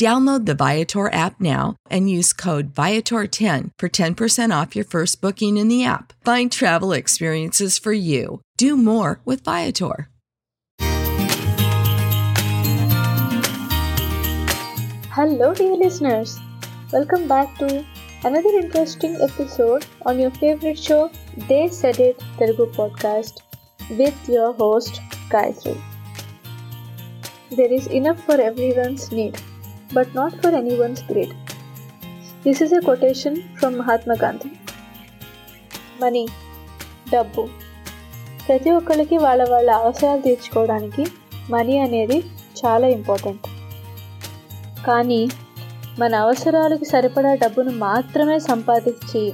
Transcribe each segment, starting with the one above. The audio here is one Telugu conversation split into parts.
Download the Viator app now and use code Viator10 for 10% off your first booking in the app. Find travel experiences for you. Do more with Viator. Hello, dear listeners. Welcome back to another interesting episode on your favorite show, They Said It Telugu podcast with your host, Gayatri. There is enough for everyone's need, but not for anyone's greed. This is a quotation from Mahatma Gandhi. Money డబ్బు. ప్రతి ఒక్కరికి వాళ్ళ వాళ్ళ అవసరాలు తీర్చుకోవడానికి మనీ అనేది చాలా ఇంపార్టెంట్ కానీ మన అవసరాలకు సరిపడా డబ్బును మాత్రమే సంపాదించి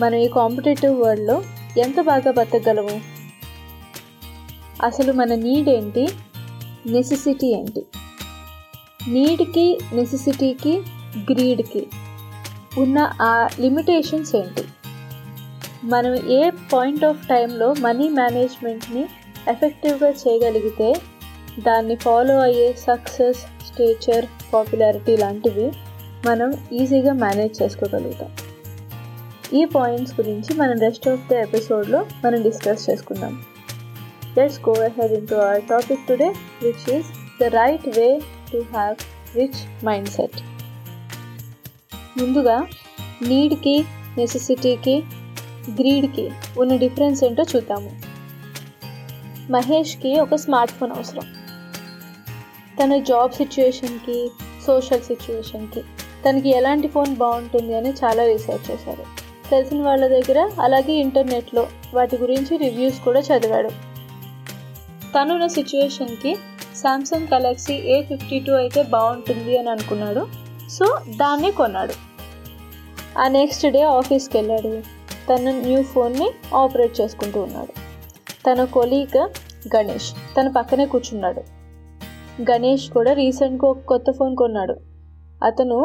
మనం ఈ కాంపిటేటివ్ వరల్డ్లో ఎంత బాగా బతకగలము? అసలు మన నీడ్ ఏంటి? నెసెసిటీ ఏంటి? నీడ్కి నెసెసిటీకి గ్రీడ్కి ఉన్న ఆ లిమిటేషన్స్ ఏంటి? మనం ఏ పాయింట్ ఆఫ్ టైంలో మనీ మేనేజ్మెంట్ని ఎఫెక్టివ్గా చేయగలిగితే దాన్ని ఫాలో అయ్యే సక్సెస్ స్టేచర్ పాపులారిటీ లాంటివి మనం ఈజీగా మేనేజ్ చేసుకోగలుగుతాం. ఈ పాయింట్స్ గురించి మనం రెస్ట్ ఆఫ్ ద ఎపిసోడ్లో మనం డిస్కస్ చేసుకుందాం. Let's go ahead into our topic today which is the right way to have rich mind set ముందుగా నీడ్కి నెసెసిటీకి గ్రీడ్కి ఉన్న డిఫరెన్స్ ఏంటో చూద్దాము. మహేష్కి ఒక స్మార్ట్ ఫోన్ అవసరం. తన జాబ్ సిచ్యుయేషన్కి సోషల్ సిచ్యుయేషన్కి తనకి ఎలాంటి ఫోన్ బాగుంటుంది అని చాలా రీసెర్చ్ చేశారు. తెలిసిన వాళ్ళ దగ్గర అలాగే ఇంటర్నెట్లో వాటి గురించి రివ్యూస్ కూడా చదివాడు. తనున్న సిచ్యుయేషన్కి Samsung Galaxy A fifty two అయితే బాగుంటుంది అని అనుకున్నాడు. సో దాన్నే కొన్నాడు. ఆ నెక్స్ట్ డే ఆఫీస్కి వెళ్ళాడు. తన న్యూ ఫోన్ని ఆపరేట్ చేసుకుంటూ ఉన్నాడు. తన కొలీగ్ గణేష్ తన పక్కనే కూర్చున్నాడు. గణేష్ కూడా రీసెంట్గా ఒక కొత్త ఫోన్ కొన్నాడు. అతను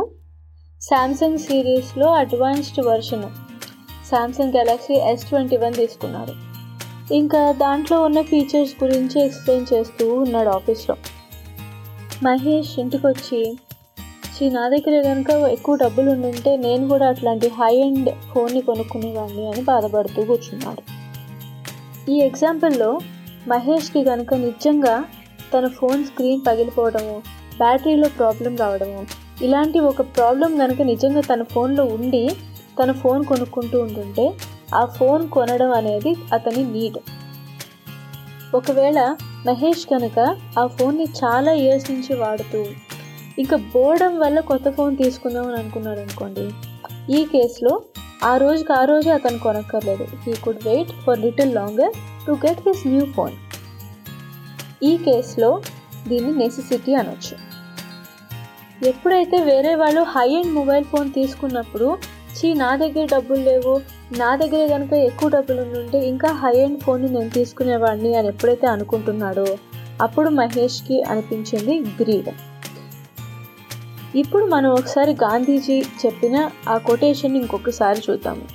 శాంసంగ్ సిరీస్లో advanced version Samsung Galaxy S twenty one తీసుకున్నాడు. ఇంకా దాంట్లో ఉన్న ఫీచర్స్ గురించి ఎక్స్ప్లెయిన్ చేస్తూ ఉన్నాడు ఆఫీస్లో మహేష్ ఇంటికి వచ్చి శ్రీ నా దగ్గర కనుక ఎక్కువ డబ్బులు ఉండుంటే నేను కూడా అట్లాంటి హై అండ్ ఫోన్ని కొనుక్కునేవాడిని అని బాధపడుతూ కూర్చున్నాడు. ఈ ఎగ్జాంపుల్లో మహేష్కి కనుక నిజంగా తన ఫోన్ స్క్రీన్ పగిలిపోవడము బ్యాటరీలో ప్రాబ్లం రావడము ఇలాంటి ఒక ప్రాబ్లం కనుక నిజంగా తన ఫోన్లో ఉండి తన ఫోన్ కొనుక్కుంటూ ఉంటుంటే ఆ ఫోన్ కొనడం అనేది అతని నీడ్. ఒకవేళ మహేష్ కనుక ఆ ఫోన్ని చాలా ఇయర్స్ నుంచి వాడుతూ ఇంకా బోర్డం వల్ల కొత్త ఫోన్ తీసుకుందాం అని అనుకున్నాడు అనుకోండి ఈ కేసులో ఆ రోజుకి ఆ రోజే అతను కొనక్కర్లేదు. He could wait for little longer to get his new phone ఈ కేసులో దీన్ని నెసెసిటీ అనొచ్చు. ఎప్పుడైతే వేరే వాళ్ళు హై అండ్ మొబైల్ ఫోన్ తీసుకున్నప్పుడు చీ నా దగ్గర డబ్బులు లేవు. నా దగ్గర కనుక ఎక్కువ డబ్బులు ఉంటే ఇంకా హై అండ్ ఫోన్ని నేను తీసుకునేవాడిని అని ఎప్పుడైతే అనుకుంటున్నాడో అప్పుడు మహేష్కి అనిపించింది గ్రీడ్ ఇప్పుడు మనం ఒకసారి గాంధీజీ చెప్పిన ఆ కొటేషన్ ఇంకొకసారి చూద్దాము.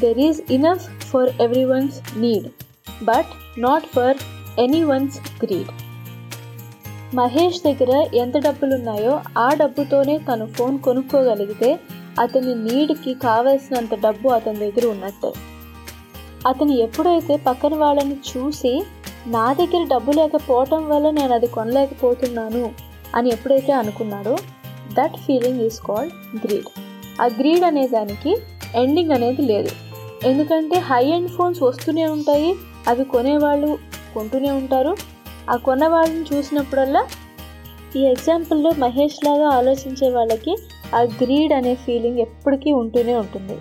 There is enough for everyone's need but not for anyone's greed Mahesh దగ్గర ఎంత డబ్బులు ఉన్నాయో ఆ డబ్బుతోనే తను ఫోన్ కొనుక్కోగలిగితే అతని నీడ్కి కావలసినంత డబ్బు అతని దగ్గర ఉన్నట్టే. అతను ఎప్పుడైతే పక్కన వాళ్ళని చూసి నా దగ్గర డబ్బు లేకపోవటం వల్ల నేను అది కొనలేకపోతున్నాను అని ఎప్పుడైతే అనుకున్నాడో that feeling is called greed ఆ గ్రీడ్ అనే దానికి ఎండింగ్ అనేది లేదు. ఎందుకంటే హై ఎండ్ ఫోన్స్ వస్తూనే ఉంటాయి అవి కొనేవాళ్ళు కొంటూనే ఉంటారు. ఆ కొన్న వాళ్ళని చూసినప్పుడల్లా ఈ ఎగ్జాంపుల్లో మహేష్ లాగా ఆలోచించే వాళ్ళకి ఆ గ్రీడ్ అనే ఫీలింగ్ ఎప్పటికీ ఉంటూనే ఉంటుంది.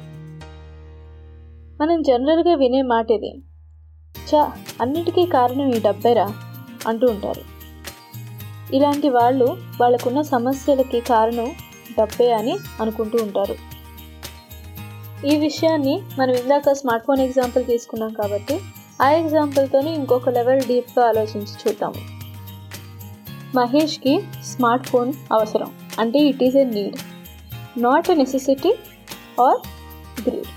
మనం జనరల్గా వినే మాట ఇది చా అన్నిటికీ కారణం ఈ డబ్బేరా? అంటూ ఉంటారు. ఇలాంటి వాళ్ళు వాళ్ళకున్న సమస్యలకి కారణం డబ్బే అని అనుకుంటూ ఉంటారు. ఈ విషయాన్ని మనం ఇందాక స్మార్ట్ ఫోన్ ఎగ్జాంపుల్ తీసుకున్నాం కాబట్టి ఆ ఎగ్జాంపుల్తోనే ఇంకొక లెవెల్ డీప్గా ఆలోచించి చూద్దాము. మహేష్కి స్మార్ట్ ఫోన్ అవసరం అంటే it is a need. Not a necessity or greed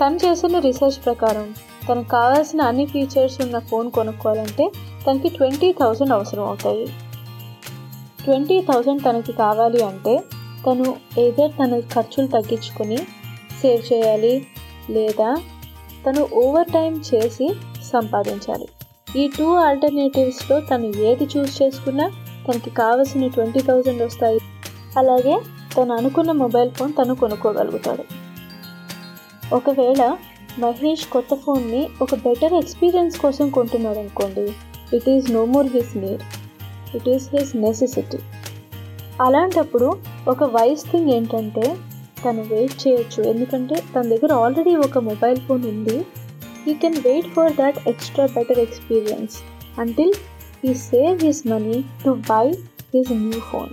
తను చేసిన రీసెర్చ్ ప్రకారం తనకు కావాల్సిన అన్ని ఫీచర్స్ ఉన్న ఫోన్ కొనుక్కోవాలంటే తనకి ట్వంటీ థౌజండ్ అవసరం అవుతాయి. ట్వంటీ థౌజండ్ తనకి కావాలి అంటే తను ఏదో తన ఖర్చులు తగ్గించుకొని సేవ్ చేయాలి లేదా తను ఓవర్ టైం చేసి సంపాదించాలి. ఈ టూ ఆల్టర్నేటివ్స్లో తను ఏది చూస్ చేసుకున్నా తనకి కావలసిన ట్వంటీ థౌజండ్ వస్తాయి. అలాగే తను అనుకున్న మొబైల్ ఫోన్ తను కొనుక్కోగలుగుతాడు. ఒకవేళ మహేష్ కొత్త ఫోన్ని ఒక బెటర్ ఎక్స్పీరియన్స్ కోసం కొంటున్నాడు అనుకోండి it is no more his need it is his necessity అలాంటప్పుడు ఒక వైస్ థింగ్ ఏంటంటే తను వెయిట్ చేయొచ్చు. ఎందుకంటే తన దగ్గర ఆల్రెడీ ఒక మొబైల్ ఫోన్ ఉంది. You can wait for that extra better experience until he save his money to buy his new phone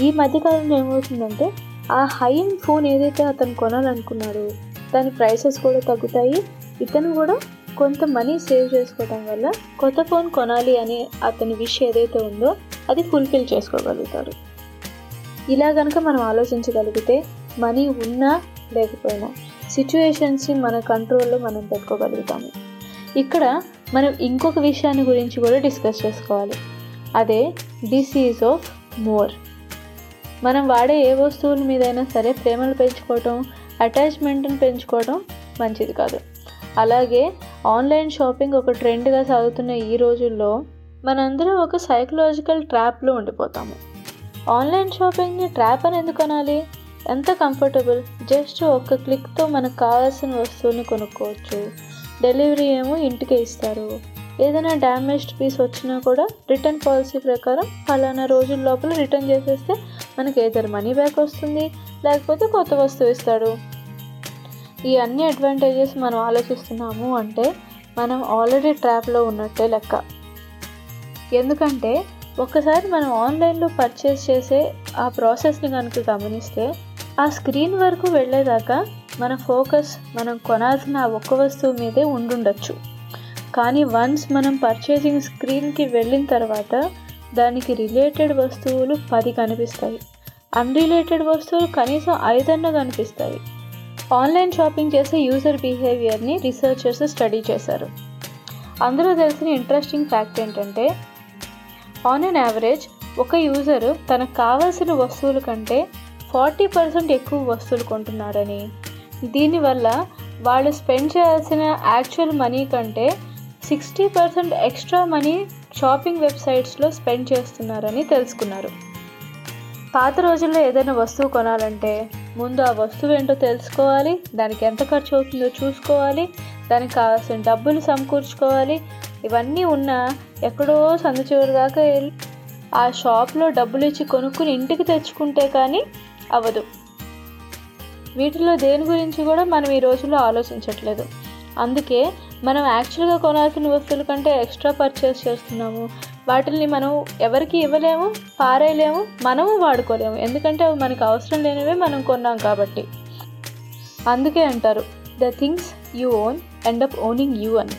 ఈ మధ్యకాలంలో ఏమవుతుందంటే ఆ హై అండ్ ఫోన్ ఏదైతే అతను కొనాలనుకున్నాడో దాని ప్రైసెస్ కూడా తగ్గుతాయి. ఇతను కూడా కొంత మనీ సేవ్ చేసుకోవడం వల్ల కొత్త ఫోన్ కొనాలి అనే అతని విష్ ఏదైతే ఉందో అది ఫుల్ఫిల్ చేసుకోగలుగుతాడు. ఇలా కనుక మనం ఆలోచించగలిగితే మనీ ఉన్నా లేకపోయినా సిచ్యువేషన్స్ని మన కంట్రోల్లో మనం పెట్టుకోగలుగుతాము. ఇక్కడ మనం ఇంకొక విషయాన్ని గురించి కూడా డిస్కస్ చేసుకోవాలి. అదే డిసీజ్ ఆఫ్ మోర్. మనం వాడే ఏ వస్తువుల మీదైనా సరే ప్రేమలు పెంచుకోవటం అటాచ్మెంట్ని పెంచుకోవడం మంచిది కాదు. అలాగే ఆన్లైన్ షాపింగ్ ఒక ట్రెండ్గా సాగుతున్న ఈ రోజుల్లో మనందరం ఒక సైకలాజికల్ ట్రాప్లో ఉండిపోతాము. ఆన్లైన్ షాపింగ్ని ట్రాప్ అని ఎందుకు అనాలి? ఎంత కంఫర్టబుల్ జస్ట్ ఒక్క క్లిక్తో మనకు కావాల్సిన వస్తువుని కొనుక్కోవచ్చు. డెలివరీ ఏమో ఇంటికే ఇస్తారు. ఏదైనా డ్యామేజ్డ్ పీస్ వచ్చినా కూడా రిటర్న్ పాలసీ ప్రకారం ఫలానా రోజుల లోపల రిటర్న్ చేసేస్తే మనకి ఏదైనా మనీ బ్యాక్ వస్తుంది లేకపోతే కొత్త వస్తువు ఇస్తాడు. ఈ అన్ని అడ్వాంటేజెస్ మనం ఆలోచిస్తున్నాము అంటే మనం ఆల్రెడీ ట్రాప్లో ఉన్నట్టే లెక్క. ఎందుకంటే ఒక్కసారి మనం ఆన్లైన్లో పర్చేస్ చేసే ఆ ప్రాసెస్ని కనుక గమనిస్తే ఆ స్క్రీన్ వరకు వెళ్ళేదాకా మన ఫోకస్ మనం కొనాల్సిన ఆ ఒక్క వస్తువు మీదే ఉండుండొచ్చు. కానీ వన్స్ మనం పర్చేసింగ్ స్క్రీన్కి వెళ్ళిన తర్వాత దానికి రిలేటెడ్ వస్తువులు పది కనిపిస్తాయి. అన్రిలేటెడ్ వస్తువులు కనీసం ఐదన్న కనిపిస్తాయి. ఆన్లైన్ షాపింగ్ చేసే యూజర్ బిహేవియర్ని రీసెర్చర్స్ స్టడీ చేశారు. అందరూ తెలిసిన ఇంట్రెస్టింగ్ ఫ్యాక్ట్ ఏంటంటే ఆన్ అన్ యావరేజ్ ఒక యూజర్ తనకు కావాల్సిన వస్తువుల కంటే ఫార్టీ పర్సెంట్ ఎక్కువ వస్తువులు కొంటున్నారని. దీనివల్ల వాళ్ళు స్పెండ్ చేయాల్సిన యాక్చువల్ మనీ కంటే sixty percent extra money shopping వెబ్సైట్స్లో spend చేస్తున్నారని తెలుసుకున్నారు. పాత రోజుల్లో ఏదైనా వస్తువు కొనాలంటే ముందు ఆ వస్తువు ఏంటో తెలుసుకోవాలి దానికి ఎంత ఖర్చు అవుతుందో చూసుకోవాలి దానికి కావాల్సిన డబ్బులు సమకూర్చుకోవాలి. ఇవన్నీ ఉన్న ఎక్కడో సందు చివరి దాకా వెళ్ళి ఆ షాప్లో డబ్బులు ఇచ్చి కొనుక్కుని ఇంటికి తెచ్చుకుంటే కానీ అవ్వదు. వీటిలో దేని గురించి కూడా మనం ఈ రోజుల్లో ఆలోచించట్లేదు. అందుకే మనం యాక్చువల్గా కొనాల్సిన వస్తువుల కంటే ఎక్స్ట్రా పర్చేస్ చేస్తున్నాము. వాటిని మనం ఎవరికి ఇవ్వలేము పారేయలేము మనము వాడుకోలేము. ఎందుకంటే అవి మనకు అవసరం లేనివే మనం కొన్నాం కాబట్టి. అందుకే అంటారు the things you own end up owning you అని.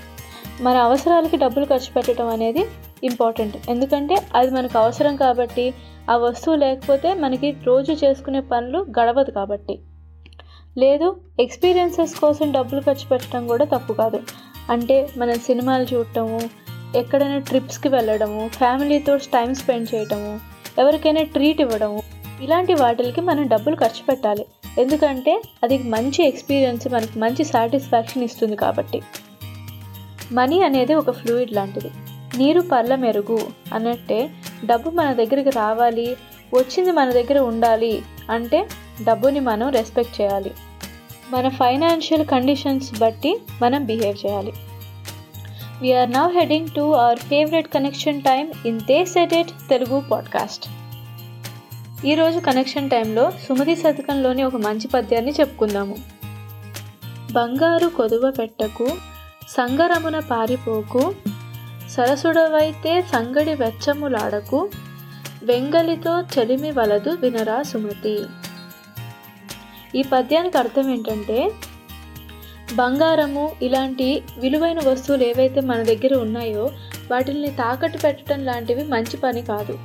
మన అవసరాలకి డబ్బులు ఖర్చు పెట్టడం అనేది ఇంపార్టెంట్ ఎందుకంటే అది మనకు అవసరం కాబట్టి ఆ వస్తువు లేకపోతే మనకి రోజు చేసుకునే పనులు గడవదు కాబట్టి. లేదు ఎక్స్పీరియన్సెస్ కోసం డబ్బులు ఖర్చు పెట్టడం కూడా తప్పు కాదు. అంటే మనం సినిమాలు చూడటము ఎక్కడైనా ట్రిప్స్కి వెళ్ళడము ఫ్యామిలీతో టైం స్పెండ్ చేయటము ఎవరికైనా ట్రీట్ ఇవ్వడము ఇలాంటి వాటికి మనం డబ్బులు ఖర్చు పెట్టాలి. ఎందుకంటే అది మంచి ఎక్స్పీరియన్స్ మనకి మంచి సాటిస్ఫాక్షన్ ఇస్తుంది కాబట్టి. మనీ అనేది ఒక ఫ్లూయిడ్ లాంటిది. నీరు పర్ల మెరుగు అన్నట్టే డబ్బు మన దగ్గరికి రావాలి వచ్చింది మన దగ్గర ఉండాలి అంటే డబ్బుని మనం రెస్పెక్ట్ చేయాలి. మన ఫైనాన్షియల్ కండిషన్స్ బట్టి మనం బిహేవ్ చేయాలి. We are now heading to our favourite connection time in the settled Telugu podcast ఈరోజు కనెక్షన్ టైంలో సుమతి శతకంలోని ఒక మంచి పద్యాన్ని చెప్పుకుందాము. బంగారు కొదువ పెట్టకు సంగరమున పారిపోకు సరసుడవైతే సంగడి వెచ్చములాడకు వెంగలితో చెలిమి వలదు వినరా సుమతి. ఈ పద్యానికి అర్థం ఏంటంటే బంగారము ఇలాంటి విలువైన వస్తువులు ఏవైతే మన దగ్గర ఉన్నాయో వాటిని తాకట్టు పెట్టడం లాంటివి మంచి పని కాదు.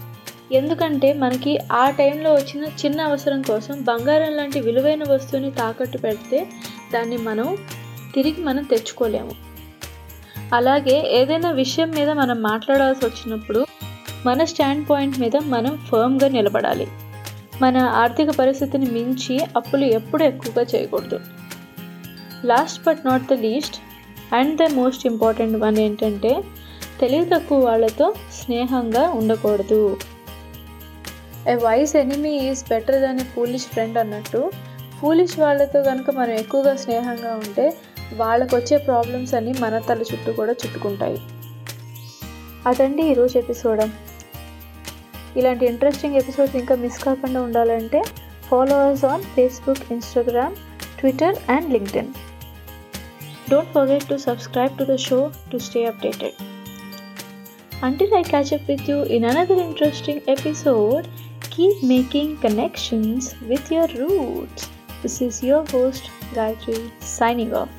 ఎందుకంటే మనకి ఆ టైంలో వచ్చిన చిన్న అవసరం కోసం బంగారం లాంటి విలువైన వస్తువుని తాకట్టు పెడితే దాన్ని మనం తిరిగి మనం తెచ్చుకోలేము. అలాగే ఏదైనా విషయం మీద మనం మాట్లాడాల్సి వచ్చినప్పుడు మన స్టాండ్ పాయింట్ మీద మనం ఫర్మ్గా నిలబడాలి. మన ఆర్థిక పరిస్థితిని మించి అప్పులు ఎప్పుడు ఎక్కువగా చేయకూడదు. Last but not the least and the most important one ఏంటంటే తెలివి తక్కువ వాళ్ళతో స్నేహంగా ఉండకూడదు. A wise enemy is better than a foolish friend అన్నట్టు ఫూలిష్ వాళ్ళతో కనుక మనం ఎక్కువగా స్నేహంగా ఉంటే వాళ్ళకు వచ్చే ప్రాబ్లమ్స్ అన్నీ మన తల చుట్టూ కూడా చుట్టుకుంటాయి. అదండి ఈరోజు ఎపిసోడ్ ఇలాంటి ఇంట్రెస్టింగ్ ఎపిసోడ్స్ ఇంకా మిస్ కాకుండా ఉండాలంటే follow ours on Facebook Instagram Twitter and LinkedIn don't forget to subscribe to the show to stay updated Until I catch up with you in another interesting episode, keep making connections with your roots. This is your host, Gayatri, signing off.